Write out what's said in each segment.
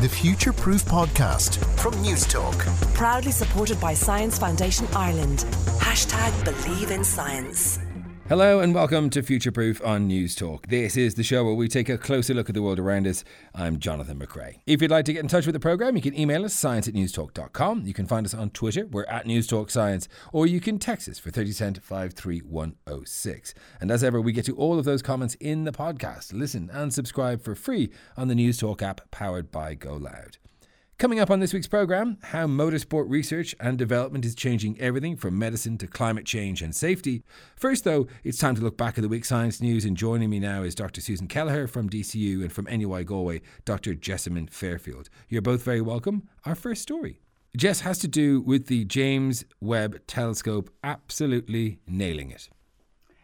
the Future Proof Podcast from Newstalk. Proudly supported by Science Foundation Ireland. Hashtag Believe in Science. Hello and welcome to Future Proof on News Talk. This is the show where we take a closer look at the world around us. I'm Jonathan McCrea. If you'd like to get in touch with the program, you can email us science at newstalk.com. You can find us on Twitter, we're at Newstalk Science, or you can text us for 30 cent 53106. And as ever, we get to all of those comments in the podcast. Listen and subscribe for free on the News Talk app powered by Go Loud. Coming up on this week's program, how motorsport research and development is changing everything from medicine to climate change and safety. First, though, it's time to look back at the week's science news, and joining me now is Dr. Susan Kelleher from DCU and from NUI Galway, Dr. Jessamine Fairfield. You're both very welcome. Our first story. Jess has to do with the James Webb Telescope absolutely nailing it.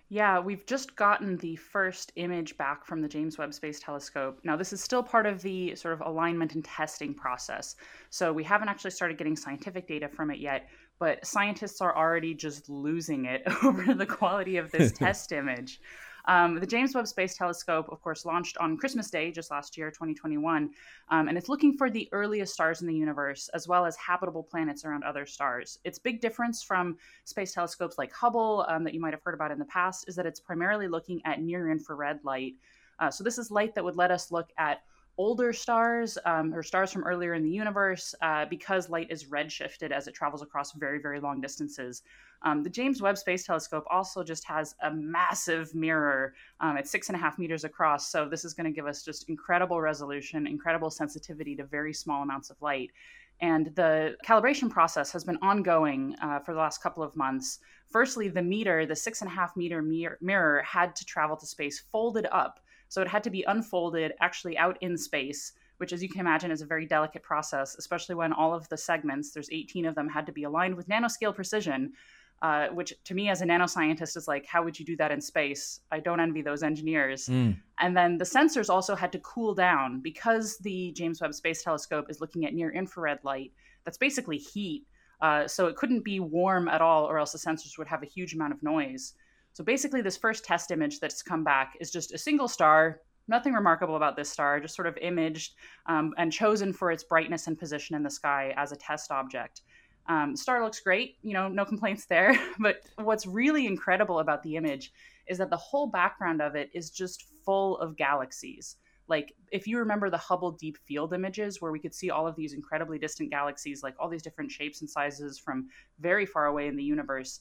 Yeah, we've just gotten the first image back from the James Webb Space Telescope. Now, this is still part of the sort of alignment and testing process. So, we haven't actually started getting scientific data from it yet, but scientists are already just losing it over the quality of this test image. Um, the James Webb Space Telescope, of course, launched on Christmas Day just last year, 2021, um, and it's looking for the earliest stars in the universe as well as habitable planets around other stars. Its big difference from space telescopes like Hubble um, that you might have heard about in the past is that it's primarily looking at near infrared light. Uh, so, this is light that would let us look at older stars um, or stars from earlier in the universe uh, because light is redshifted as it travels across very, very long distances. Um, the James Webb Space Telescope also just has a massive mirror. Um, it's six and a half meters across. So, this is going to give us just incredible resolution, incredible sensitivity to very small amounts of light. And the calibration process has been ongoing uh, for the last couple of months. Firstly, the meter, the six and a half meter mir- mirror, had to travel to space folded up so it had to be unfolded actually out in space, which, as you can imagine, is a very delicate process, especially when all of the segments, there's 18 of them, had to be aligned with nanoscale precision. Uh, which to me as a nanoscientist is like how would you do that in space i don't envy those engineers mm. and then the sensors also had to cool down because the james webb space telescope is looking at near infrared light that's basically heat uh, so it couldn't be warm at all or else the sensors would have a huge amount of noise so basically, this first test image that's come back is just a single star. Nothing remarkable about this star, just sort of imaged um, and chosen for its brightness and position in the sky as a test object. Um, star looks great, you know, no complaints there. but what's really incredible about the image is that the whole background of it is just full of galaxies. Like, if you remember the Hubble Deep Field images, where we could see all of these incredibly distant galaxies, like all these different shapes and sizes from very far away in the universe,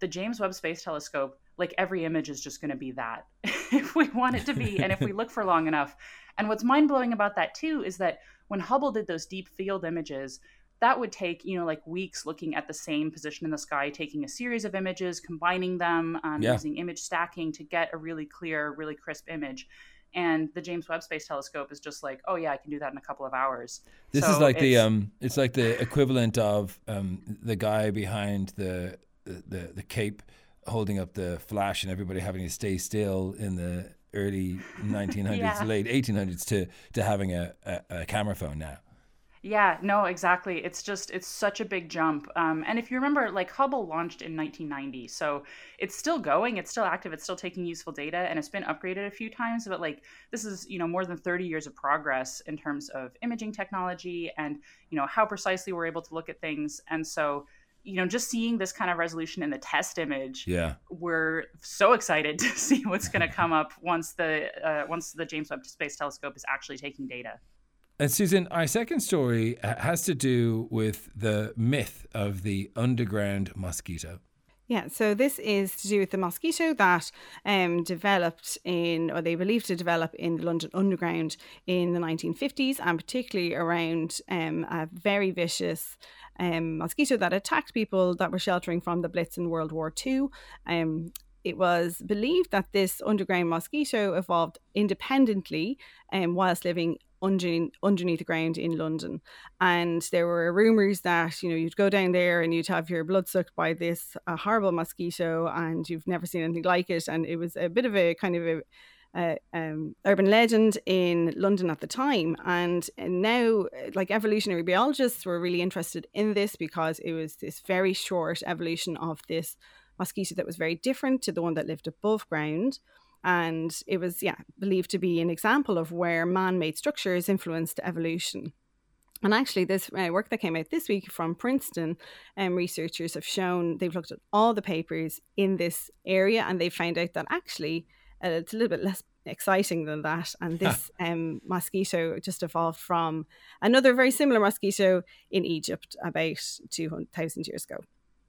the James Webb Space Telescope like every image is just going to be that if we want it to be and if we look for long enough and what's mind-blowing about that too is that when hubble did those deep field images that would take you know like weeks looking at the same position in the sky taking a series of images combining them um, yeah. using image stacking to get a really clear really crisp image and the James Webb Space Telescope is just like, oh yeah, I can do that in a couple of hours. This so is like the um, it's like the equivalent of um, the guy behind the the the cape holding up the flash and everybody having to stay still in the early 1900s, yeah. late 1800s to to having a, a, a, camera phone now. Yeah, no, exactly. It's just it's such a big jump. Um, and if you remember, like Hubble launched in 1990, so it's still going, it's still active, it's still taking useful data, and it's been upgraded a few times. But like this is you know more than 30 years of progress in terms of imaging technology and you know how precisely we're able to look at things. And so you know, just seeing this kind of resolution in the test image, yeah, we're so excited to see what's going to come up once the uh, once the James Webb Space Telescope is actually taking data. And Susan, our second story has to do with the myth of the underground mosquito. Yeah, so this is to do with the mosquito that um, developed in, or they believe to develop in the London Underground in the 1950s, and particularly around um, a very vicious um, mosquito that attacked people that were sheltering from the Blitz in World War II. Um, it was believed that this underground mosquito evolved independently um, whilst living under, underneath the ground in London. And there were rumours that, you know, you'd go down there and you'd have your blood sucked by this uh, horrible mosquito and you've never seen anything like it. And it was a bit of a kind of a um, urban legend in London at the time. And now, like evolutionary biologists were really interested in this because it was this very short evolution of this mosquito that was very different to the one that lived above ground. And it was, yeah, believed to be an example of where man made structures influenced evolution. And actually, this uh, work that came out this week from Princeton um, researchers have shown they've looked at all the papers in this area and they found out that actually uh, it's a little bit less exciting than that. And this um, mosquito just evolved from another very similar mosquito in Egypt about 2,000 years ago.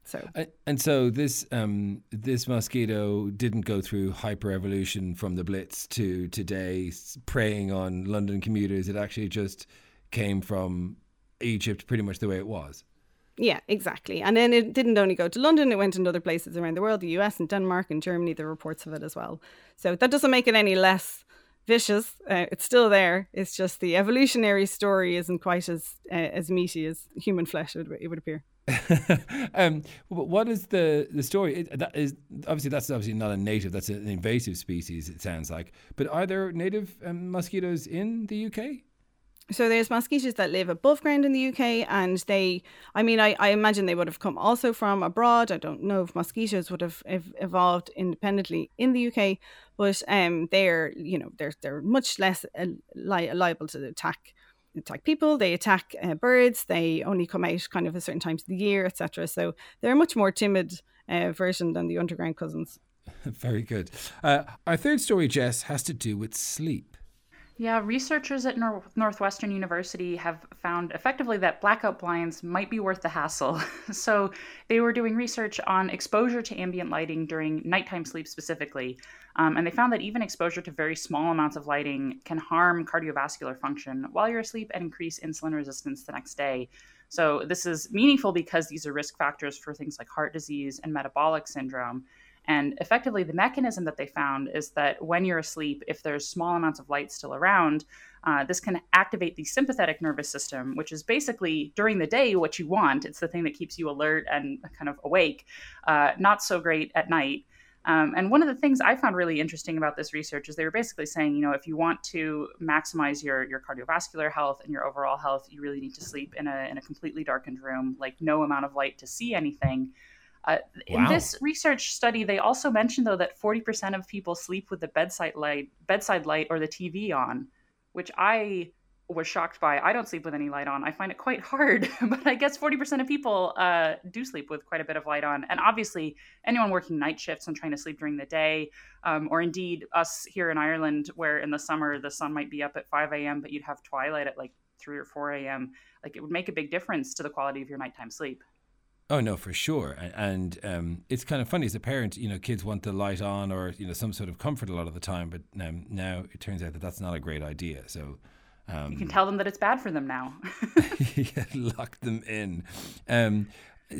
So and, and so this um, this mosquito didn't go through hyper-evolution from the Blitz to today preying on London commuters. It actually just came from Egypt pretty much the way it was. Yeah, exactly. And then it didn't only go to London, it went in other places around the world, the US and Denmark and Germany, the reports of it as well. So that doesn't make it any less vicious. Uh, it's still there. It's just the evolutionary story isn't quite as uh, as meaty as human flesh, it would, it would appear. um, what is the the story? It, that is obviously that's obviously not a native. That's an invasive species. It sounds like. But are there native um, mosquitoes in the UK? So there's mosquitoes that live above ground in the UK, and they, I mean, I, I imagine they would have come also from abroad. I don't know if mosquitoes would have evolved independently in the UK, but um, they're, you know, they're they're much less li- liable to attack attack people. They attack uh, birds. They only come out kind of at certain times of the year, etc. So they're a much more timid uh, version than the underground cousins. Very good. Uh, our third story, Jess, has to do with sleep. Yeah, researchers at Nor- Northwestern University have found effectively that blackout blinds might be worth the hassle. so they were doing research on exposure to ambient lighting during nighttime sleep specifically. Um, and they found that even exposure to very small amounts of lighting can harm cardiovascular function while you're asleep and increase insulin resistance the next day. So this is meaningful because these are risk factors for things like heart disease and metabolic syndrome. And effectively, the mechanism that they found is that when you're asleep, if there's small amounts of light still around, uh, this can activate the sympathetic nervous system, which is basically during the day what you want. It's the thing that keeps you alert and kind of awake, uh, not so great at night. Um, and one of the things I found really interesting about this research is they were basically saying, you know, if you want to maximize your your cardiovascular health and your overall health, you really need to sleep in a in a completely darkened room, like no amount of light to see anything. Uh, wow. In this research study, they also mentioned though that 40% of people sleep with the bedside light, bedside light, or the TV on, which I was shocked by. I don't sleep with any light on. I find it quite hard, but I guess 40% of people uh, do sleep with quite a bit of light on. And obviously, anyone working night shifts and trying to sleep during the day, um, or indeed us here in Ireland, where in the summer the sun might be up at 5 a.m., but you'd have twilight at like 3 or 4 a.m., like it would make a big difference to the quality of your nighttime sleep. Oh no, for sure, and, and um, it's kind of funny as a parent. You know, kids want the light on or you know some sort of comfort a lot of the time, but um, now it turns out that that's not a great idea. So um, you can tell them that it's bad for them now. yeah, lock them in. Um,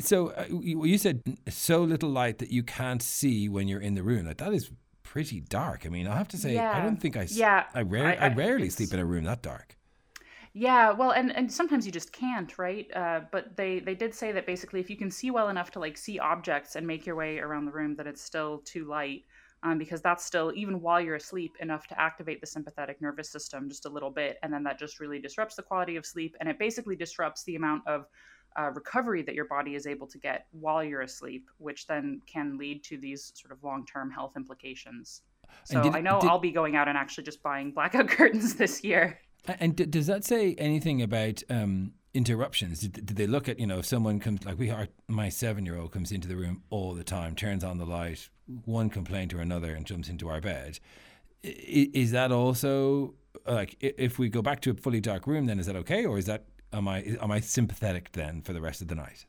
so uh, you said so little light that you can't see when you're in the room. Like that is pretty dark. I mean, I have to say, yeah. I don't think I. Yeah, I, I, I rarely sleep in a room that dark. Yeah, well, and, and sometimes you just can't, right? Uh, but they they did say that basically, if you can see well enough to like see objects and make your way around the room, that it's still too light, um, because that's still even while you're asleep enough to activate the sympathetic nervous system just a little bit, and then that just really disrupts the quality of sleep, and it basically disrupts the amount of uh, recovery that your body is able to get while you're asleep, which then can lead to these sort of long term health implications. So did, I know did, I'll be going out and actually just buying blackout curtains this year. And d- does that say anything about um, interruptions? Did, did, they look at you know if someone comes like we are my seven year old comes into the room all the time, turns on the light, one complaint or another, and jumps into our bed. Is, is that also like if we go back to a fully dark room, then is that okay, or is that am I am I sympathetic then for the rest of the night?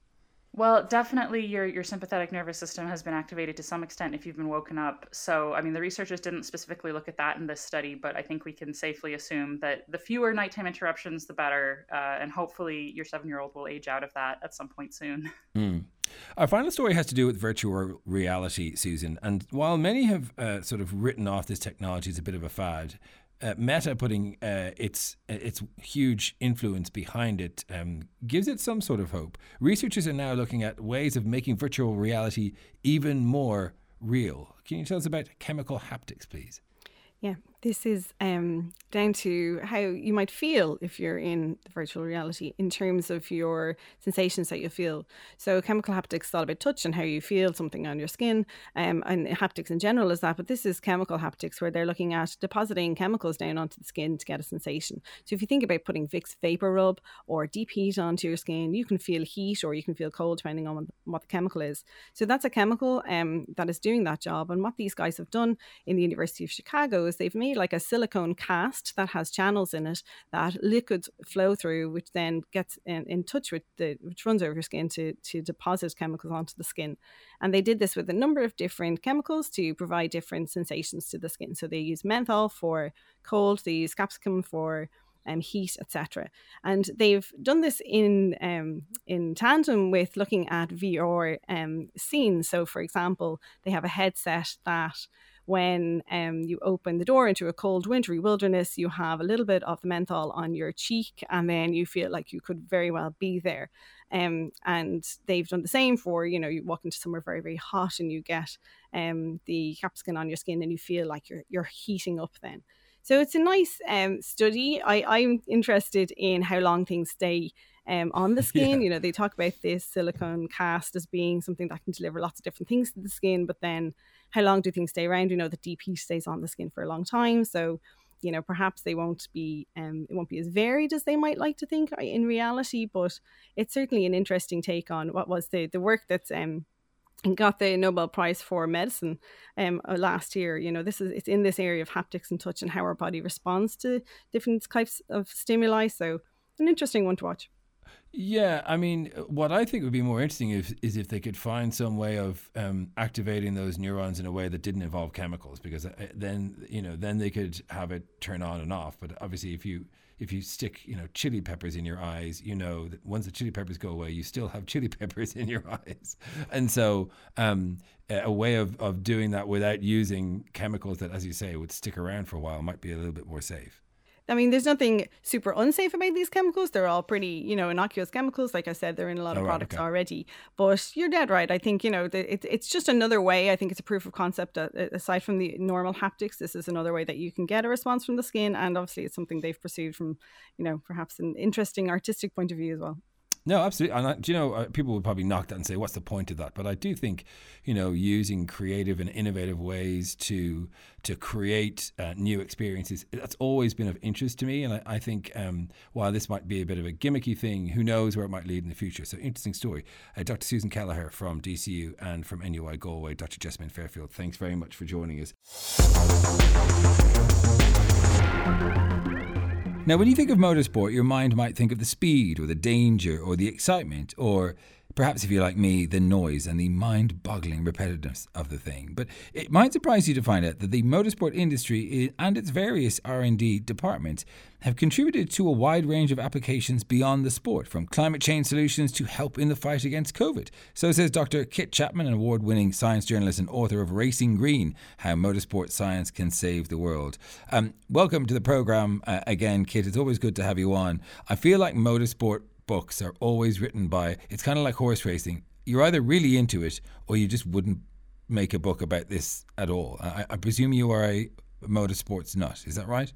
Well, definitely your your sympathetic nervous system has been activated to some extent if you've been woken up. So, I mean, the researchers didn't specifically look at that in this study, but I think we can safely assume that the fewer nighttime interruptions, the better, uh, and hopefully your seven year old will age out of that at some point soon. Mm. Our final story has to do with virtual reality, Susan. And while many have uh, sort of written off this technology as a bit of a fad, uh, Meta putting uh, its its huge influence behind it um, gives it some sort of hope. Researchers are now looking at ways of making virtual reality even more real. Can you tell us about chemical haptics, please? Yeah, this is um, down to how you might feel if you're in virtual reality in terms of your sensations that you feel. So, chemical haptics is all about touch and how you feel something on your skin, um, and haptics in general is that. But this is chemical haptics where they're looking at depositing chemicals down onto the skin to get a sensation. So, if you think about putting Vicks VapoRub or deep heat onto your skin, you can feel heat or you can feel cold depending on what the chemical is. So, that's a chemical um, that is doing that job. And what these guys have done in the University of Chicago is they've made like a silicone cast that has channels in it that liquids flow through, which then gets in, in touch with the which runs over your skin to to deposit chemicals onto the skin. And they did this with a number of different chemicals to provide different sensations to the skin. So they use menthol for cold, they use capsicum for um, heat, etc. And they've done this in um, in tandem with looking at VR um, scenes. So, for example, they have a headset that when um, you open the door into a cold wintry wilderness, you have a little bit of the menthol on your cheek, and then you feel like you could very well be there. Um, and they've done the same for you know you walk into somewhere very very hot and you get um, the capsicum on your skin and you feel like you're you're heating up then. So it's a nice um, study. I, I'm interested in how long things stay um, on the skin. Yeah. You know, they talk about this silicone cast as being something that can deliver lots of different things to the skin, but then how long do things stay around? You know, the DP stays on the skin for a long time. So, you know, perhaps they won't be, um, it won't be as varied as they might like to think in reality, but it's certainly an interesting take on what was the, the work that's, um, got the Nobel Prize for medicine um, uh, last year. You know, this is it's in this area of haptics and touch and how our body responds to different types of stimuli. So, an interesting one to watch. Yeah, I mean, what I think would be more interesting is, is if they could find some way of um, activating those neurons in a way that didn't involve chemicals, because uh, then you know then they could have it turn on and off. But obviously, if you if you stick you know chili peppers in your eyes, you know that once the chili peppers go away, you still have chili peppers in your eyes, and so um, a way of of doing that without using chemicals that, as you say, would stick around for a while might be a little bit more safe. I mean, there's nothing super unsafe about these chemicals. They're all pretty, you know, innocuous chemicals. Like I said, they're in a lot of oh, products okay. already. But you're dead right. I think, you know, the, it, it's just another way. I think it's a proof of concept. Uh, aside from the normal haptics, this is another way that you can get a response from the skin. And obviously, it's something they've pursued from, you know, perhaps an interesting artistic point of view as well. No, absolutely. And I, you know, uh, people would probably knock that and say, "What's the point of that?" But I do think, you know, using creative and innovative ways to to create uh, new experiences that's always been of interest to me. And I, I think um, while this might be a bit of a gimmicky thing, who knows where it might lead in the future? So interesting story. Uh, Dr. Susan Kelleher from DCU and from NUI Galway, Dr. Jessamine Fairfield. Thanks very much for joining us. Now, when you think of motorsport, your mind might think of the speed or the danger or the excitement or perhaps if you're like me, the noise and the mind boggling repetitiveness of the thing. But it might surprise you to find out that the motorsport industry and its various R&D departments have contributed to a wide range of applications beyond the sport, from climate change solutions to help in the fight against COVID. So says Dr. Kit Chapman, an award winning science journalist and author of Racing Green How Motorsport Science Can Save the World. Um, welcome to the program uh, again, Kit. It's always good to have you on. I feel like motorsport books are always written by, it's kind of like horse racing. You're either really into it or you just wouldn't make a book about this at all. I, I presume you are a motorsports nut. Is that right?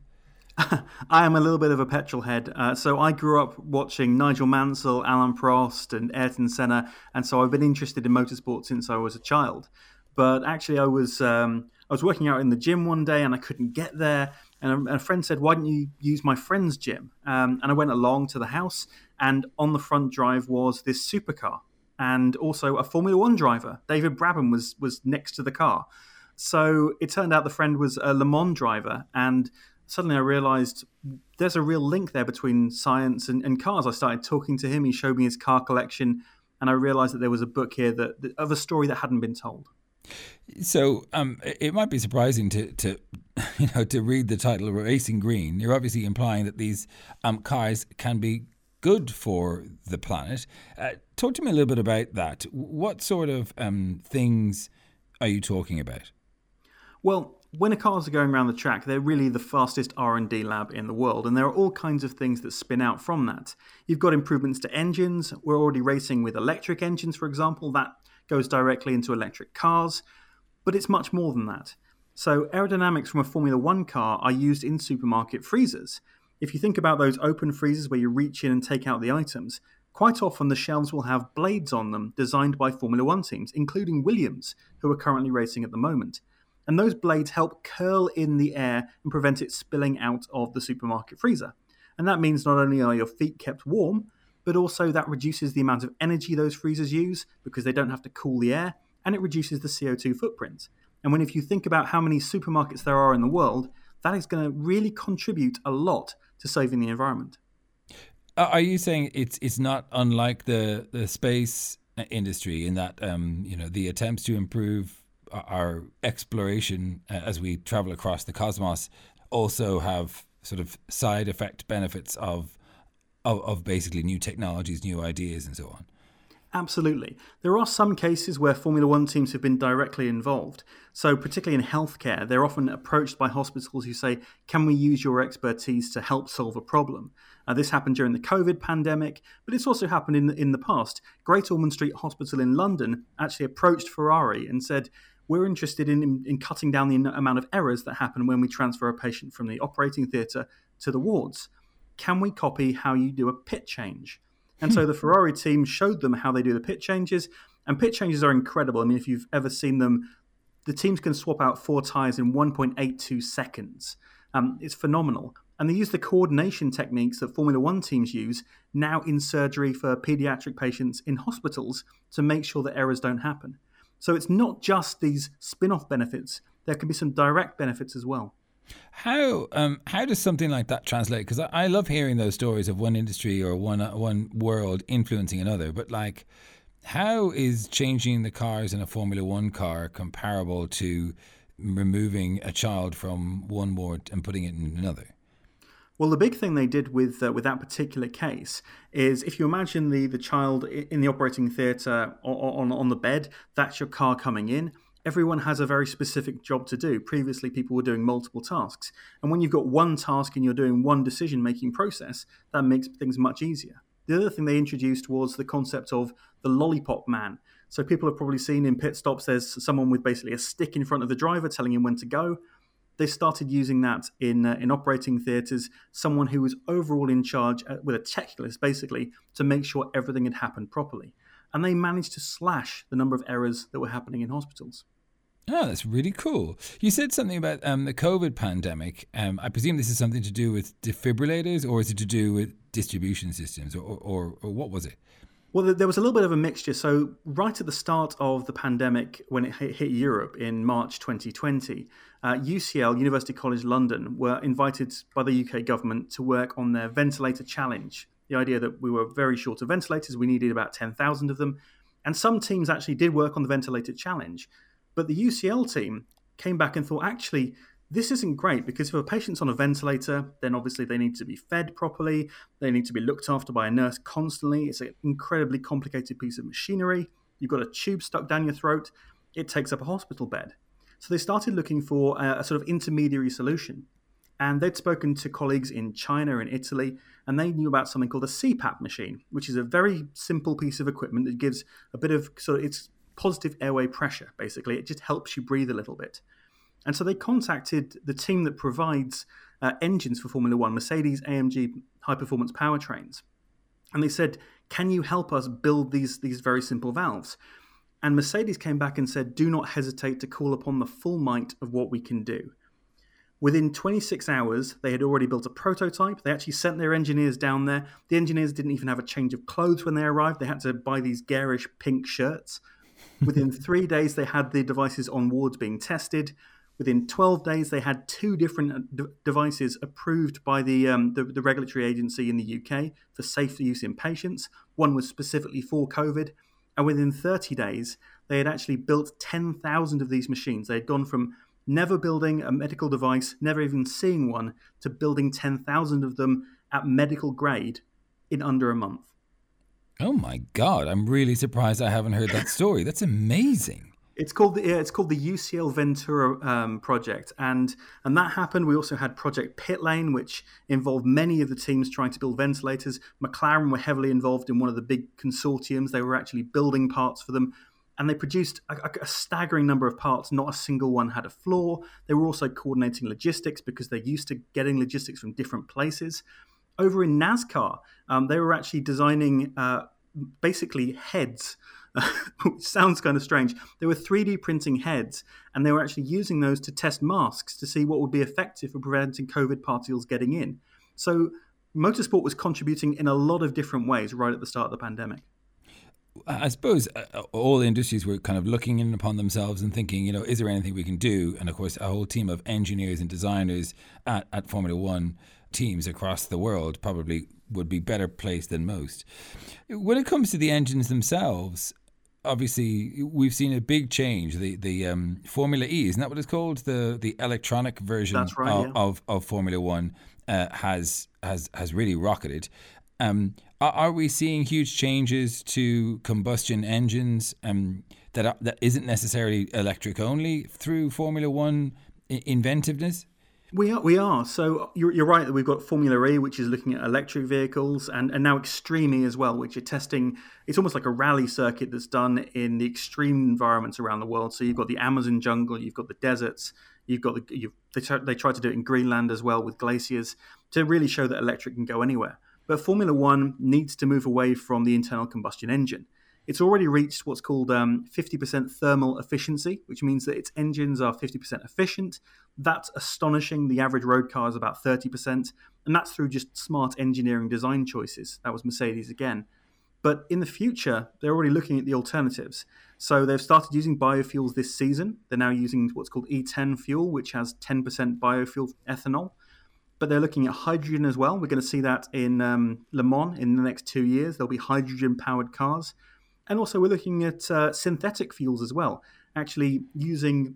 I am a little bit of a petrol head. Uh, so I grew up watching Nigel Mansell, Alain Prost, and Ayrton Senna, and so I've been interested in motorsport since I was a child. But actually, I was um, I was working out in the gym one day and I couldn't get there, and a, a friend said, "Why don't you use my friend's gym?" Um, and I went along to the house, and on the front drive was this supercar and also a Formula One driver. David Brabham was was next to the car. So it turned out the friend was a Le Mans driver, and suddenly I realized there's a real link there between science and, and, cars. I started talking to him. He showed me his car collection, and I realized that there was a book here that, of a story that hadn't been told. So um, it might be surprising to, to you know to read the title Racing Green. You're obviously implying that these um, cars can be good for the planet. Uh, talk to me a little bit about that. What sort of um, things are you talking about? Well, when the cars are going around the track, they're really the fastest R&D lab in the world, and there are all kinds of things that spin out from that. You've got improvements to engines. We're already racing with electric engines, for example. That goes directly into electric cars, but it's much more than that. So, aerodynamics from a Formula One car are used in supermarket freezers. If you think about those open freezers where you reach in and take out the items, quite often the shelves will have blades on them designed by Formula One teams, including Williams, who are currently racing at the moment. And those blades help curl in the air and prevent it spilling out of the supermarket freezer. And that means not only are your feet kept warm, but also that reduces the amount of energy those freezers use because they don't have to cool the air, and it reduces the CO2 footprint. And when if you think about how many supermarkets there are in the world, that is going to really contribute a lot to saving the environment. Are you saying it's it's not unlike the the space industry in that um, you know the attempts to improve our exploration uh, as we travel across the cosmos also have sort of side effect benefits of of, of basically new technologies, new ideas, and so on. Absolutely. There are some cases where Formula One teams have been directly involved. So, particularly in healthcare, they're often approached by hospitals who say, Can we use your expertise to help solve a problem? Uh, this happened during the COVID pandemic, but it's also happened in, in the past. Great Ormond Street Hospital in London actually approached Ferrari and said, We're interested in, in, in cutting down the amount of errors that happen when we transfer a patient from the operating theatre to the wards. Can we copy how you do a pit change? And so the Ferrari team showed them how they do the pit changes. And pit changes are incredible. I mean, if you've ever seen them, the teams can swap out four tires in 1.82 seconds. Um, it's phenomenal. And they use the coordination techniques that Formula One teams use now in surgery for pediatric patients in hospitals to make sure that errors don't happen. So it's not just these spin off benefits, there can be some direct benefits as well. How um, how does something like that translate? Because I, I, love hearing those stories of one industry or one one world influencing another. But like, how is changing the cars in a Formula One car comparable to removing a child from one ward and putting it in another? Well, the big thing they did with uh, with that particular case is if you imagine the the child in the operating theatre on, on on the bed, that's your car coming in everyone has a very specific job to do. Previously, people were doing multiple tasks. And when you've got one task and you're doing one decision making process, that makes things much easier. The other thing they introduced was the concept of the lollipop man. So people have probably seen in pit stops, there's someone with basically a stick in front of the driver telling him when to go. They started using that in uh, in operating theatres. Someone who was overall in charge uh, with a checklist, basically, to make sure everything had happened properly. And they managed to slash the number of errors that were happening in hospitals. Oh, that's really cool. You said something about um, the COVID pandemic. Um, I presume this is something to do with defibrillators, or is it to do with distribution systems, or, or, or what was it? Well, there was a little bit of a mixture. So, right at the start of the pandemic, when it hit Europe in March 2020, uh, UCL, University College London, were invited by the UK government to work on their ventilator challenge. The idea that we were very short of ventilators, we needed about 10,000 of them. And some teams actually did work on the ventilator challenge. But the UCL team came back and thought, actually, this isn't great because if a patient's on a ventilator, then obviously they need to be fed properly. They need to be looked after by a nurse constantly. It's an incredibly complicated piece of machinery. You've got a tube stuck down your throat. It takes up a hospital bed. So they started looking for a, a sort of intermediary solution. And they'd spoken to colleagues in China and Italy, and they knew about something called a CPAP machine, which is a very simple piece of equipment that gives a bit of of it's positive airway pressure, basically. It just helps you breathe a little bit. And so they contacted the team that provides uh, engines for Formula One, Mercedes AMG high performance powertrains. And they said, Can you help us build these, these very simple valves? And Mercedes came back and said, Do not hesitate to call upon the full might of what we can do. Within 26 hours, they had already built a prototype. They actually sent their engineers down there. The engineers didn't even have a change of clothes when they arrived. They had to buy these garish pink shirts Within three days, they had the devices on wards being tested. Within 12 days, they had two different uh, d- devices approved by the, um, the, the regulatory agency in the UK for safe use in patients. One was specifically for COVID. And within 30 days, they had actually built 10,000 of these machines. They had gone from never building a medical device, never even seeing one, to building 10,000 of them at medical grade in under a month. Oh my God! I'm really surprised I haven't heard that story. That's amazing. It's called the it's called the UCL Ventura um, project, and and that happened. We also had Project Pit Lane, which involved many of the teams trying to build ventilators. McLaren were heavily involved in one of the big consortiums. They were actually building parts for them, and they produced a, a, staggering number of parts. Not a single one had a flaw. They were also coordinating logistics because they're used to getting logistics from different places. Over in NASCAR, um, they were actually designing uh, basically heads. which sounds kind of strange. They were 3D printing heads, and they were actually using those to test masks to see what would be effective for preventing COVID particles getting in. So, motorsport was contributing in a lot of different ways right at the start of the pandemic. I suppose uh, uh, all industries were kind of looking in upon themselves and thinking, you know, is there anything we can do? And of course, a whole team of engineers and designers at, at Formula One teams across the world probably would be better placed than most. When it comes to the engines themselves, obviously we've seen a big change. The the um, Formula E isn't that what it's called? The the electronic version right, of, yeah. of, of Formula One uh, has has has really rocketed. Um, are, we seeing huge changes to combustion engines um, that are, that isn't necessarily electric only through Formula One inventiveness? We are, we are. So you're, you're right that we've got Formula E, which is looking at electric vehicles, and, and now Extreme E as well, which are testing. It's almost like a rally circuit that's done in the extreme environments around the world. So you've got the Amazon jungle, you've got the deserts, you've got the. You've, they, try, they try to do it in Greenland as well with glaciers to really show that electric can go anywhere. But Formula One needs to move away from the internal combustion engine. It's already reached what's called um, 50% thermal efficiency, which means that its engines are 50% efficient. That's astonishing. The average road car is about 30%, and that's through just smart engineering design choices. That was Mercedes again. But in the future, they're already looking at the alternatives. So they've started using biofuels this season. They're now using what's called E10 fuel, which has 10% biofuel ethanol. But they're looking at hydrogen as well. We're going to see that in um, Le Mans in the next two years. There'll be hydrogen powered cars. And also, we're looking at uh, synthetic fuels as well, actually using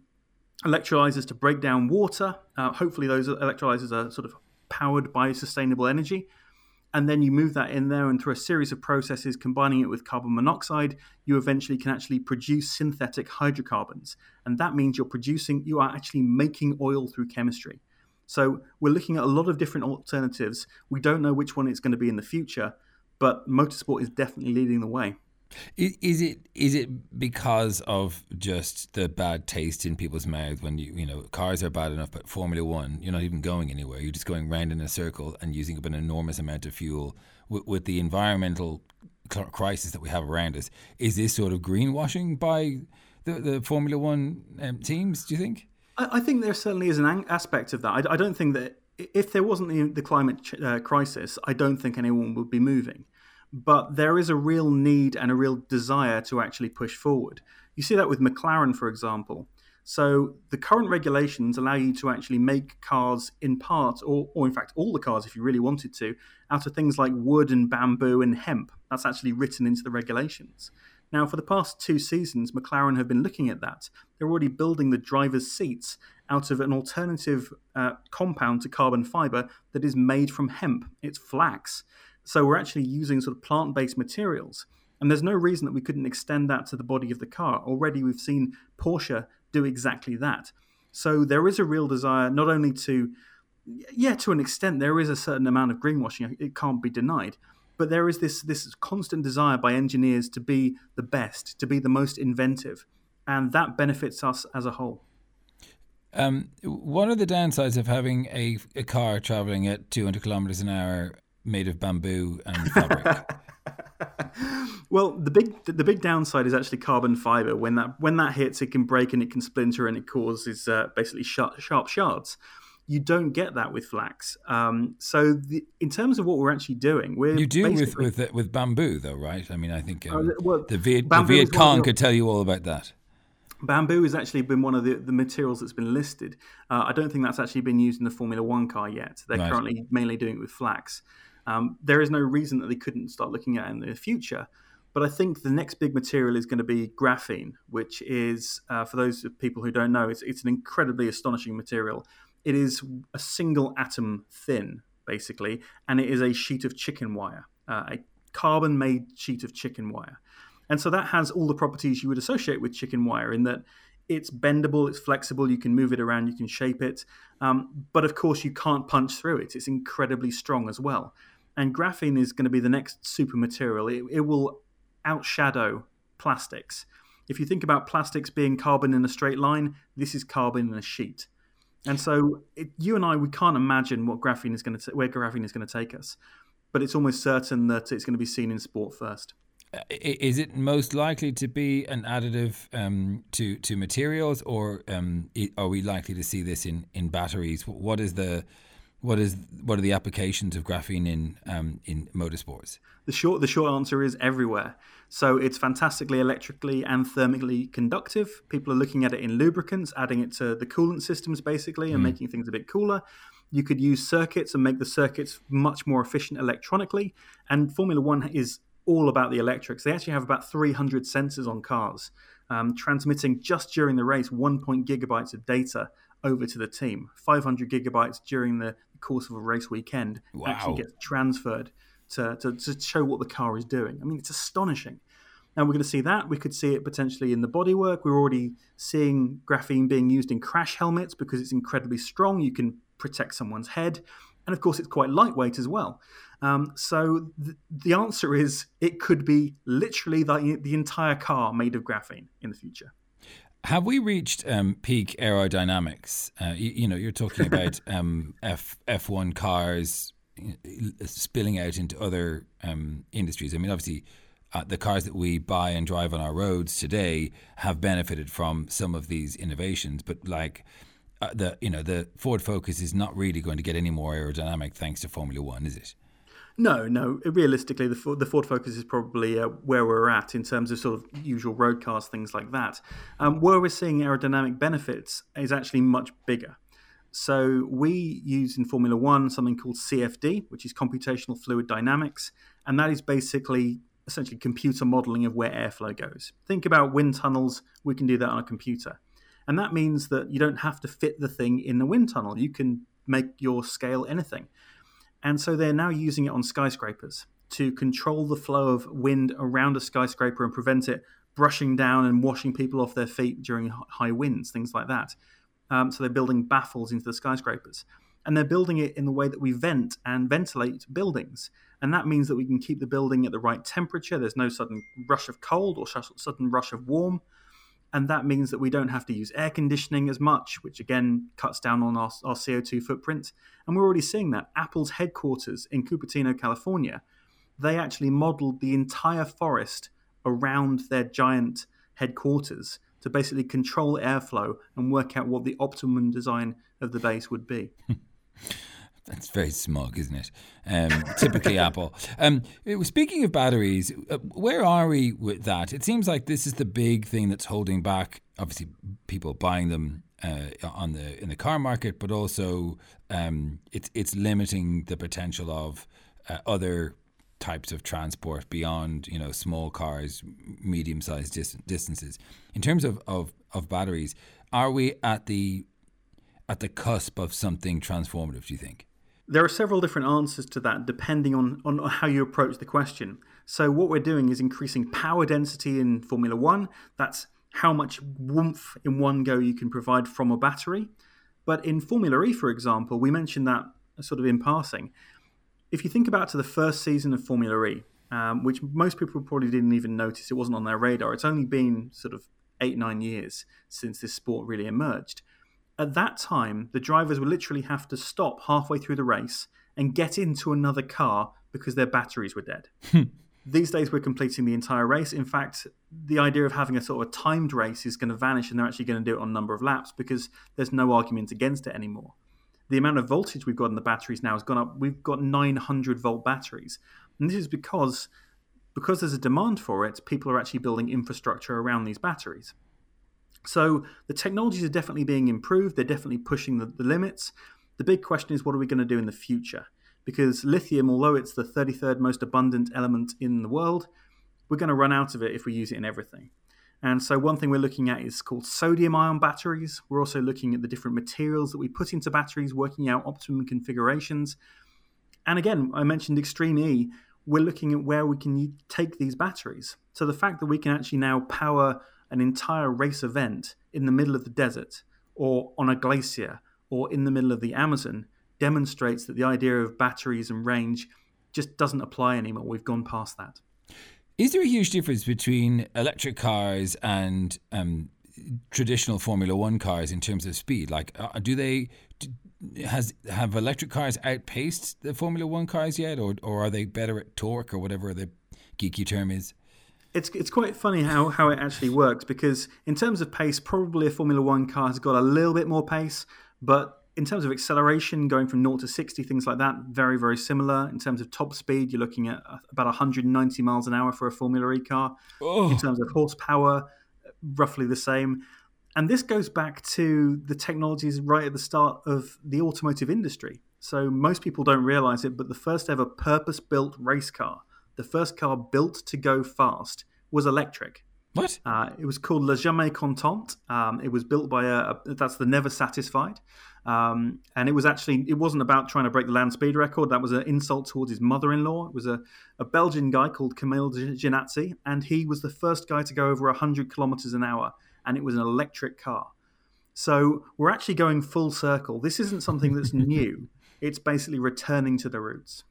electrolyzers to break down water. Uh, hopefully, those electrolyzers are sort of powered by sustainable energy. And then you move that in there, and through a series of processes, combining it with carbon monoxide, you eventually can actually produce synthetic hydrocarbons. And that means you're producing, you are actually making oil through chemistry. So we're looking at a lot of different alternatives. We don't know which one it's going to be in the future, but motorsport is definitely leading the way. Is it is it because of just the bad taste in people's mouths when you you know cars are bad enough, but Formula One you're not even going anywhere. You're just going round in a circle and using up an enormous amount of fuel with, with the environmental crisis that we have around us. Is this sort of greenwashing by the, the Formula One um, teams? Do you think? I, I, think there certainly is an aspect of that. I, I don't think that if there wasn't the, the climate ch- uh, crisis, I don't think anyone would be moving but there is a real need and a real desire to actually push forward. You see that with McLaren, for example. So the current regulations allow you to actually make cars in part, or, or in fact all the cars if you really wanted to, out of things like wood and bamboo and hemp. That's actually written into the regulations. Now, for the past two seasons, McLaren have been looking at that. They're already building the driver's seats out of an alternative uh, compound to carbon fiber that is made from hemp. It's flax. So we're actually using sort of plant based materials. And there's no reason that we couldn't extend that to the body of the car. Already we've seen Porsche do exactly that. So there is a real desire not only to, yeah, to an extent, there is a certain amount of greenwashing, it can't be denied. But there is this, this constant desire by engineers to be the best, to be the most inventive. And that benefits us as a whole. Um, what are the downsides of having a, a car traveling at 200 kilometers an hour made of bamboo and fabric. well, the big the big downside is actually carbon fiber. When that when that hits, it can break and it can splinter and it causes uh, basically sharp, sharp shards. You don't get that with flax. Um, so, the, in terms of what we're actually doing, we're you do with with with bamboo, though, right? I mean, I think um, uh, well, the Viet, the Viet Cong could tell you all about that. Bamboo has actually been one of the, the materials that's been listed. Uh, I don't think that's actually been used in the Formula One car yet. They're right. currently mainly doing it with flax. Um, there is no reason that they couldn't start looking at in the future. But I think the next big material is going to be graphene, which is, uh, for those people who don't know, it's, it's an incredibly astonishing material. It is a single atom thin, basically, and it is a sheet of chicken wire, uh, a carbon made sheet of chicken wire. And so that has all the properties you would associate with chicken wire in that it's bendable, it's flexible, you can move it around, you can shape it. Um, but of course, you can't punch through it. It's incredibly strong as well. And graphene is going to be the next super material. It, it will outshadow plastics. If you think about plastics being carbon in a straight line, this is carbon in a sheet. And so, it, you and I, we can't imagine what graphene is going to where graphene is going to take us, but it's almost certain that it's going to be seen in sport first. Uh, is it most likely to be an additive um, to to materials, or um, are we likely to see this in, in batteries? What is the what is what are the applications of graphene in um, in motorsports? The short the short answer is everywhere. So it's fantastically electrically and thermically conductive. People are looking at it in lubricants, adding it to the coolant systems basically, and mm. making things a bit cooler. You could use circuits and make the circuits much more efficient electronically. And Formula One is all about the electrics. They actually have about 300 sensors on cars, um, transmitting just during the race 1. gigabytes of data over to the team. 500 gigabytes during the course of a race weekend wow. actually gets transferred to, to, to show what the car is doing. I mean, it's astonishing. Now we're going to see that. We could see it potentially in the bodywork. We're already seeing graphene being used in crash helmets because it's incredibly strong. You can protect someone's head. And of course, it's quite lightweight as well. Um, so th- the answer is it could be literally the, the entire car made of graphene in the future. Have we reached um, peak aerodynamics? Uh, you, you, know, you're talking about um, F F1 cars spilling out into other um, industries. I mean, obviously, uh, the cars that we buy and drive on our roads today have benefited from some of these innovations, but like. Uh, the you know the Ford Focus is not really going to get any more aerodynamic thanks to Formula One, is it? No, no. Realistically, the the Ford Focus is probably uh, where we're at in terms of sort of usual road cars, things like that. Um, where we're seeing aerodynamic benefits is actually much bigger. So we use in Formula One something called CFD, which is computational fluid dynamics, and that is basically essentially computer modeling of where airflow goes. Think about wind tunnels. We can do that on a computer, and that means that you don't have to fit the thing in the wind tunnel. You can make your scale anything. And so they're now using it on skyscrapers to control the flow of wind around a skyscraper and prevent it brushing down and washing people off their feet during high winds, things like that. Um, so they're building baffles into the skyscrapers. And they're building it in the way that we vent and ventilate buildings. And that means that we can keep the building at the right temperature. There's no sudden rush of cold or sudden rush of warm and that means that we don't have to use air conditioning as much, which again cuts down on our, our CO2 footprint. And we're already seeing that. Apple's headquarters in Cupertino, California, they actually modeled the entire forest around their giant headquarters to basically control airflow and work out what the optimum design of the base would be. That's very smug, isn't it? Um, typically Apple. Um, speaking of batteries, uh, where are we with that? It seems like this is the big thing that's holding back, obviously, people buying them uh, on the in the car market, but also um, it's it's limiting the potential of uh, other types of transport beyond you know small cars, medium sized dis- distances. In terms of, of of batteries, are we at the at the cusp of something transformative? Do you think? There are several different answers to that depending on, on how you approach the question. So, what we're doing is increasing power density in Formula One. That's how much warmth in one go you can provide from a battery. But in Formula E, for example, we mentioned that sort of in passing. If you think about to the first season of Formula E, um, which most people probably didn't even notice, it wasn't on their radar. It's only been sort of eight, nine years since this sport really emerged. At that time, the drivers would literally have to stop halfway through the race and get into another car because their batteries were dead. Hmm. These days, we're completing the entire race. In fact, the idea of having a sort of a timed race is going to vanish, and they're actually going to do it on number of laps because there's no argument against it anymore. The amount of voltage we've got in the batteries now has gone up. We've got 900 volt batteries, and this is because because there's a demand for it. People are actually building infrastructure around these batteries. So the technologies are definitely being improved. They're definitely pushing the, the limits. The big question is, what are we going to do in the future? Because lithium, although it's the 33rd most abundant element in the world, we're going to run out of it if we use it in everything. And so, one thing we're looking at is called sodium ion batteries. We're also looking at the different materials that we put into batteries, working out optimum configurations. And again, I mentioned Extreme E. We're looking at where we can take these batteries. So, the fact that we can actually now power an entire race event in the middle of the desert or on a glacier or in the middle of the Amazon demonstrates that the idea of batteries and range just doesn't apply anymore. We've gone past that. Is there a huge difference between electric cars and um, traditional Formula One cars in terms of speed? Like, uh, do they do, has have electric cars outpaced the Formula One cars yet, or or are they better at torque or whatever the geeky term is? It's it's quite funny how, how it actually works because in terms of pace, probably a Formula One car has got a little bit more pace, but in terms of acceleration, going from 0 to 60, things like that, very, very similar. In terms of top speed, you're looking at uh, about 190 miles an hour for a Formula E car. Oh. In terms of horsepower, roughly the same. And this goes back to the technologies right at the start of the automotive industry. So most people don't realize it, but the first ever purpose built race car, the first car built to go fast, was electric. What? Uh, it was called La Jamais Contente. Um, it was built by a, a, that's the Never Satisfied, um, and it was actually it wasn't about trying to break the land speed record. That was an insult towards his mother-in-law. It was a, a Belgian guy called Camille Jenatzy, and he was the first guy to go over hundred kilometers an hour, and it was an electric car. So we're actually going full circle. This isn't something that's new. It's basically returning to the roots.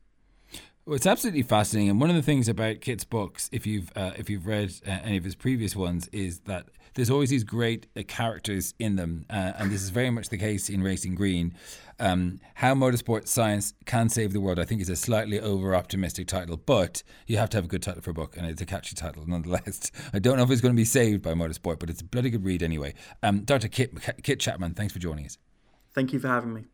Well, it's absolutely fascinating, and one of the things about Kit's books, if you've uh, if you've read uh, any of his previous ones, is that there's always these great uh, characters in them, uh, and this is very much the case in Racing Green. Um, How motorsport science can save the world, I think, is a slightly over optimistic title, but you have to have a good title for a book, and it's a catchy title nonetheless. I don't know if it's going to be saved by motorsport, but it's a bloody good read anyway. Um, Dr. Kit Kit Chapman, thanks for joining us. Thank you for having me.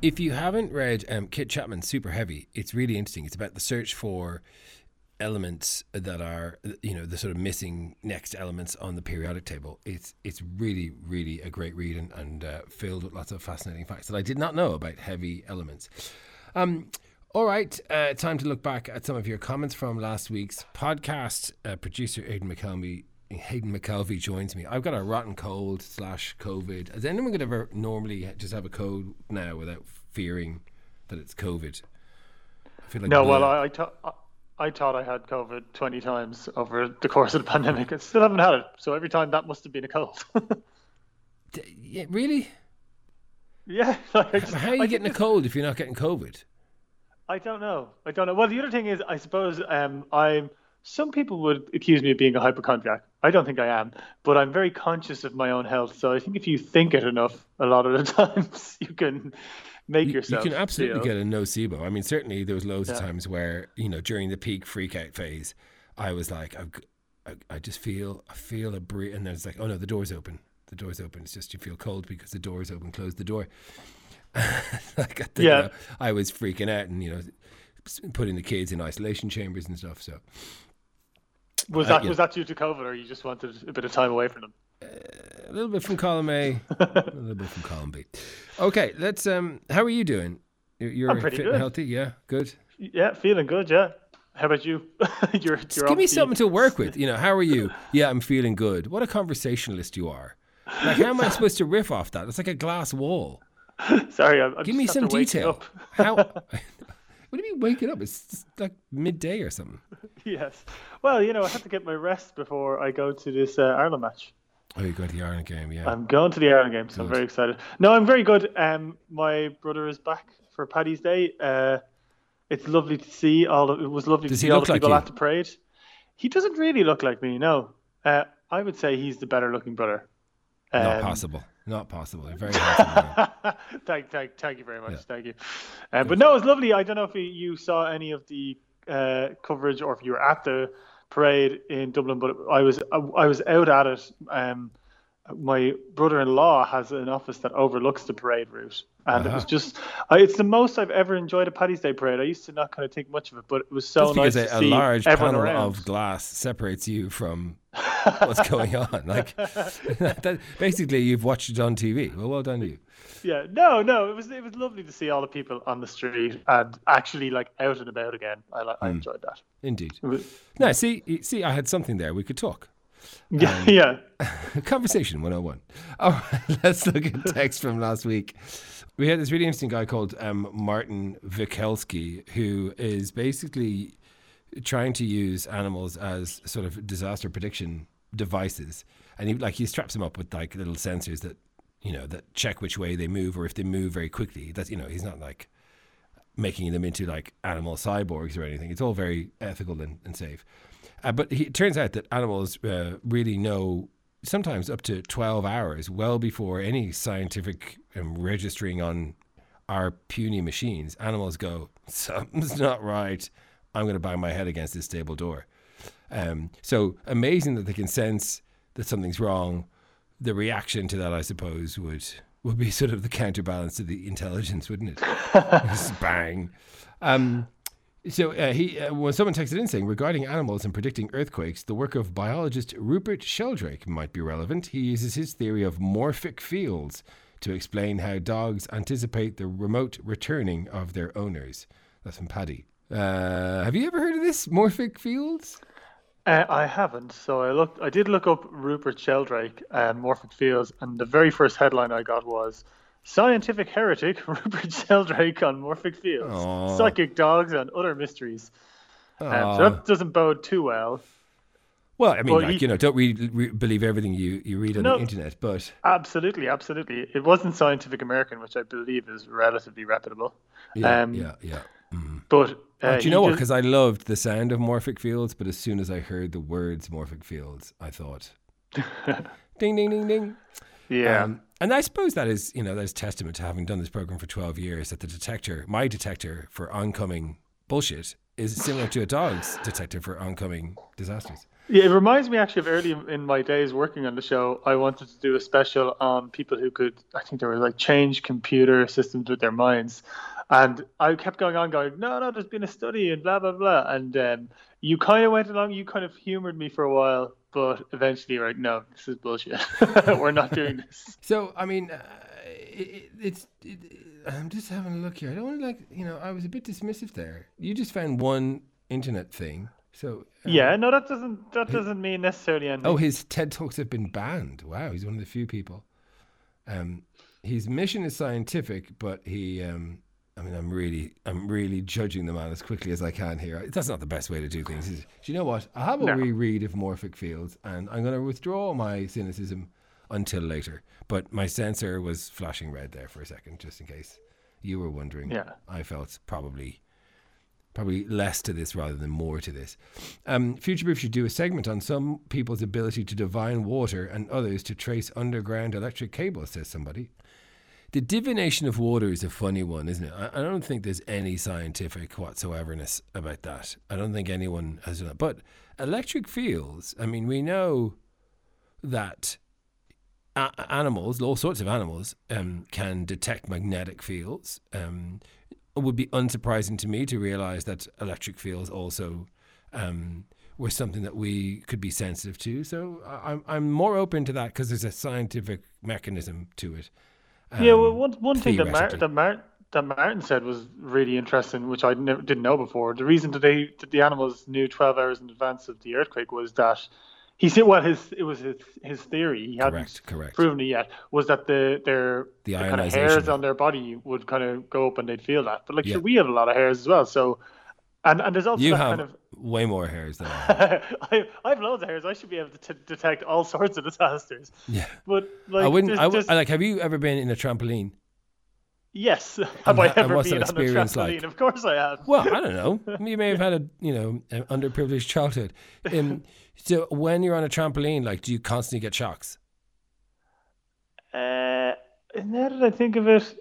If you haven't read um, Kit Chapman's Super Heavy, it's really interesting. It's about the search for elements that are, you know, the sort of missing next elements on the periodic table. It's it's really, really a great read and, and uh, filled with lots of fascinating facts that I did not know about heavy elements. Um, all right, uh, time to look back at some of your comments from last week's podcast. Uh, producer Aidan McKelvey Hayden McKelvey joins me. I've got a rotten cold slash COVID. Has anyone could ever normally just have a cold now without fearing that it's COVID? I feel like no. Well, I, I, th- I thought I had COVID twenty times over the course of the pandemic. I still haven't had it. So every time that must have been a cold. yeah, really? Yeah. Like just, How are you I getting a cold if you're not getting COVID? I don't know. I don't know. Well, the other thing is, I suppose um, I'm some people would accuse me of being a hypochondriac. I don't think I am, but I'm very conscious of my own health. So I think if you think it enough, a lot of the times you can make you, yourself. You can absolutely get a nocebo. I mean, certainly there was loads yeah. of times where you know during the peak freak out phase, I was like, I, I just feel, I feel a breeze, and then it's like, oh no, the door's open. The door's open. It's just you feel cold because the door's open. Close the door. like I think, yeah, you know, I was freaking out, and you know, putting the kids in isolation chambers and stuff. So was uh, that yeah. was that due to COVID, or you just wanted a bit of time away from them? Uh, a little bit from column A, a little bit from column B. Okay, let's. Um, how are you doing? You're, I'm pretty fit good. and healthy. Yeah, good. Yeah, feeling good. Yeah. How about you? you're, you're give me something to work with. You know, how are you? Yeah, I'm feeling good. What a conversationalist you are. Like, how am I supposed to riff off that? It's like a glass wall. Sorry, I'm, I'm give me some detail. How? What do you mean waking up? It's like midday or something. yes. Well, you know, I have to get my rest before I go to this uh, Ireland match. Oh, you're going to the Ireland game, yeah. I'm going to the Ireland game, so good. I'm very excited. No, I'm very good. Um, my brother is back for Paddy's Day. Uh, it's lovely to see all. Of, it was lovely Does to see all the like people you? at the parade. He doesn't really look like me. No, uh, I would say he's the better looking brother. Um, Not possible. Not possible. Very thank, thank, thank you very much. Yeah. Thank you. Um, but no, it was lovely. I don't know if you saw any of the uh, coverage or if you were at the parade in Dublin, but I was I was out at it. Um, my brother-in-law has an office that overlooks the parade route, and uh-huh. it was uh-huh. just it's the most I've ever enjoyed a Paddy's Day parade. I used to not kind of think much of it, but it was so nice to a, see a large panel around. of glass separates you from what's going on. Like that, basically, you've watched it on TV. Well, well done you. Yeah, no, no, it was it was lovely to see all the people on the street and actually like out and about again. I I mm. enjoyed that. Indeed. Was, no, see, see, I had something there. We could talk. Yeah, um, yeah. conversation 101. All right, let's look at text from last week. We had this really interesting guy called um, Martin Wikelski, who is basically trying to use animals as sort of disaster prediction devices, and he like he straps them up with like little sensors that you know that check which way they move or if they move very quickly. That's you know he's not like making them into like animal cyborgs or anything. It's all very ethical and, and safe. Uh, but he, it turns out that animals uh, really know sometimes up to 12 hours, well before any scientific um, registering on our puny machines. Animals go, something's not right. I'm going to bang my head against this stable door. Um, so amazing that they can sense that something's wrong. The reaction to that, I suppose, would would be sort of the counterbalance to the intelligence, wouldn't it? Just bang. Um, so uh, he, uh, when someone texted in saying regarding animals and predicting earthquakes, the work of biologist Rupert Sheldrake might be relevant. He uses his theory of morphic fields to explain how dogs anticipate the remote returning of their owners. That's from Paddy. Uh, have you ever heard of this morphic fields? Uh, I haven't. So I looked. I did look up Rupert Sheldrake and morphic fields, and the very first headline I got was "Scientific heretic Rupert Sheldrake on morphic fields, Aw. psychic dogs, and other mysteries." Um, so that doesn't bode too well. Well, I mean, Well, like he- you know, don't re- believe everything you, you read on No. the internet, but Absolutely, absolutely. It wasn't Scientific American, which I believe is relatively reputable. yeah, Um, yeah, yeah. But uh, Oh, do you know what? Because I loved the sound of morphic fields, but as soon as I heard the words morphic fields, I thought, ding, ding, ding, ding. Yeah, Um, and I suppose that is, you know, that is testament to having done this program for 12 years that the detector, my detector for oncoming bullshit, is similar to a dog's detector for oncoming disasters. Yeah, it reminds me actually of early in my days working on the show. I wanted to do a special on people who could, I think there were like change computer systems with their minds. And I kept going on, going, no, no, there's been a study and blah, blah, blah. And um, you kind of went along, you kind of humored me for a while, but eventually you're like, no, this is bullshit. We're not doing this. So, I mean, uh, it, it's. It, I'm just having a look here. I don't want to like, you know, I was a bit dismissive there. You just found one internet thing. So, uh, Yeah, no, that doesn't that doesn't mean necessarily anything. Oh, his TED talks have been banned. Wow, he's one of the few people. Um, his mission is scientific, but he. Um, I mean, I'm really, I'm really judging the man as quickly as I can here. That's not the best way to do things. Is, do you know what? I have a No. reread of Morphic Fields, and I'm going to withdraw my cynicism until later. But my sensor was flashing red there for a second, just in case you were wondering. Yeah. I felt probably probably less to this rather than more to this. Um, Future Proof should do a segment on some people's ability to divine water and others to trace underground electric cables, says somebody. The divination of water is a funny one, isn't it? I, I don't think there's any scientific whatsoeverness about that. I don't think anyone has done that. But electric fields, I mean, we know that a- animals, all sorts of animals, um, can detect magnetic fields. Um, it would be unsurprising to me to realize that electric fields also um, were something that we could be sensitive to. So I- I'm I'm more open to that because there's a scientific mechanism to it. Yeah, um, well, one one thing that Mar- that, Mar- that Martin said was really interesting, which I never, didn't know before. The reason that they that the animals knew twelve hours in advance of the earthquake was that he said, well, his it was his his theory. He hadn't Correct, correct. proven it yet. Was that the their The kind of hairs on their body would kind of go up and they'd feel that. But like, Yeah. sure, we have a lot of hairs as well. So, and and there's also You that have kind of way more hairs than I have. I, I have loads of hairs. I should be able to t- detect all sorts of disasters. Yeah. But like, I wouldn't. I would, just- like. Have you ever been in a trampoline? Yes. Have And I ever been on a trampoline? like? Of course I have. Well, I don't know. You may have had a you know an underprivileged childhood. Um, so when you're on a trampoline, like, do you constantly get shocks? Uh, now that I think of it,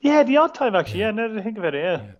yeah, the odd time actually. Yeah, now that I think of it, yeah. Yeah,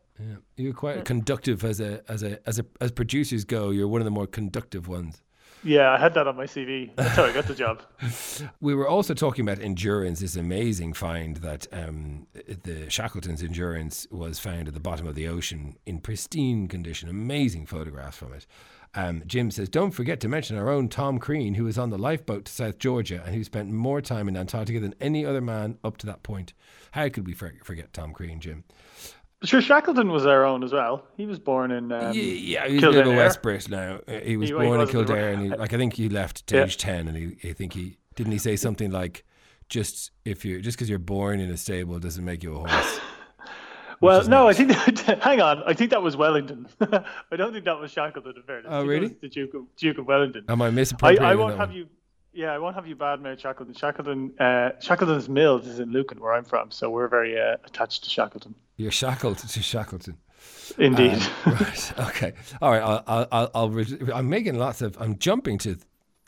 you're quite conductive as a as a as a as producers go. You're one of the more conductive ones. Yeah, I had that on my CV. That's how I got the job. We were also talking about endurance. This amazing find that um, the Shackleton's endurance was found at the bottom of the ocean in pristine condition. Amazing photographs from it. Um, Jim says, "Don't forget to mention our own Tom Crean, who was on the lifeboat to South Georgia and who spent more time in Antarctica than any other man up to that point. How could we forget Tom Crean, Jim? Sure, Shackleton was our own as well. He was born in. Um, yeah, yeah, he's a little Kildare. West Brit now. He was He- he born in a little- Kildare, and he, like I think he left at Yeah. age ten, and he, I think he didn't he say something like, "Just if you just because you're born in a stable doesn't make you a horse." Well, no, I think. That, hang on, I think that was Wellington. I don't think that was Shackleton. In fairness, Oh, I really? the Duke of Duke of Wellington. Am I I, misappropriating? I won't that have one? you. Yeah, I won't have you badmouth Shackleton. Shackleton, uh, Shackleton's Mills is in Lucan, where I'm from, so we're very uh, attached to Shackleton. You're shackled to Shackleton. Indeed. Um, right. Okay. All right. I'll. I'll. I'll, I'll re- I'm making lots of. I'm jumping to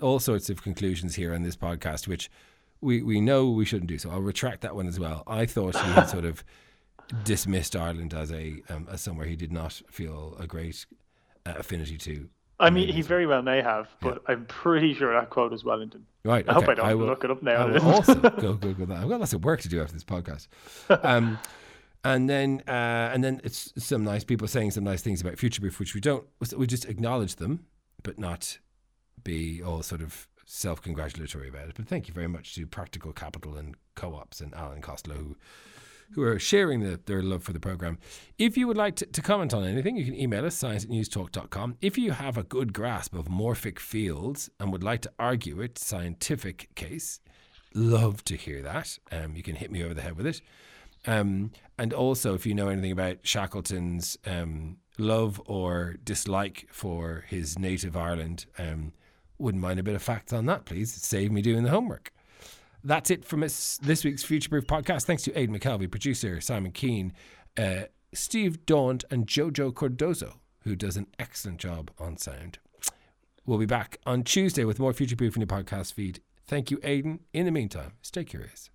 all sorts of conclusions here on this podcast, which we we know we shouldn't do. So I'll retract that one as well. I thought he had sort of dismissed Ireland as a um, as somewhere he did not feel a great uh, affinity to. I mean, he very well may have, but I'm pretty sure that quote is Wellington. Right. I hope I don't I will, look it up I now. will also go go go. That. I've got lots of work to do after this podcast. Um, and then uh, and then it's some nice people saying some nice things about future proof, which we don't. We just acknowledge them, but not be all sort of self congratulatory about it. But thank you very much to Practical Capital and Co-ops and Alan Costello who who are sharing the, their love for the program. If you would like to, to comment on anything, you can email us, science at newstalk.com. If you have a good grasp of morphic fields and would like to argue it, scientific case, love to hear that. Um, you can hit me over the head with it. Um, and also, if you know anything about Shackleton's um, love or dislike for his native Ireland, um, wouldn't mind a bit of facts on that, please. Save me doing the homework. That's it from us this week's Future Proof podcast. Thanks to Aidan McKelvey, producer Simon Keane, uh, Steve Daunt, and Jojo Cordozo, who does an excellent job on sound. We'll be back on Tuesday with more Future Proof in your podcast feed. Thank you, Aidan. In the meantime, stay curious.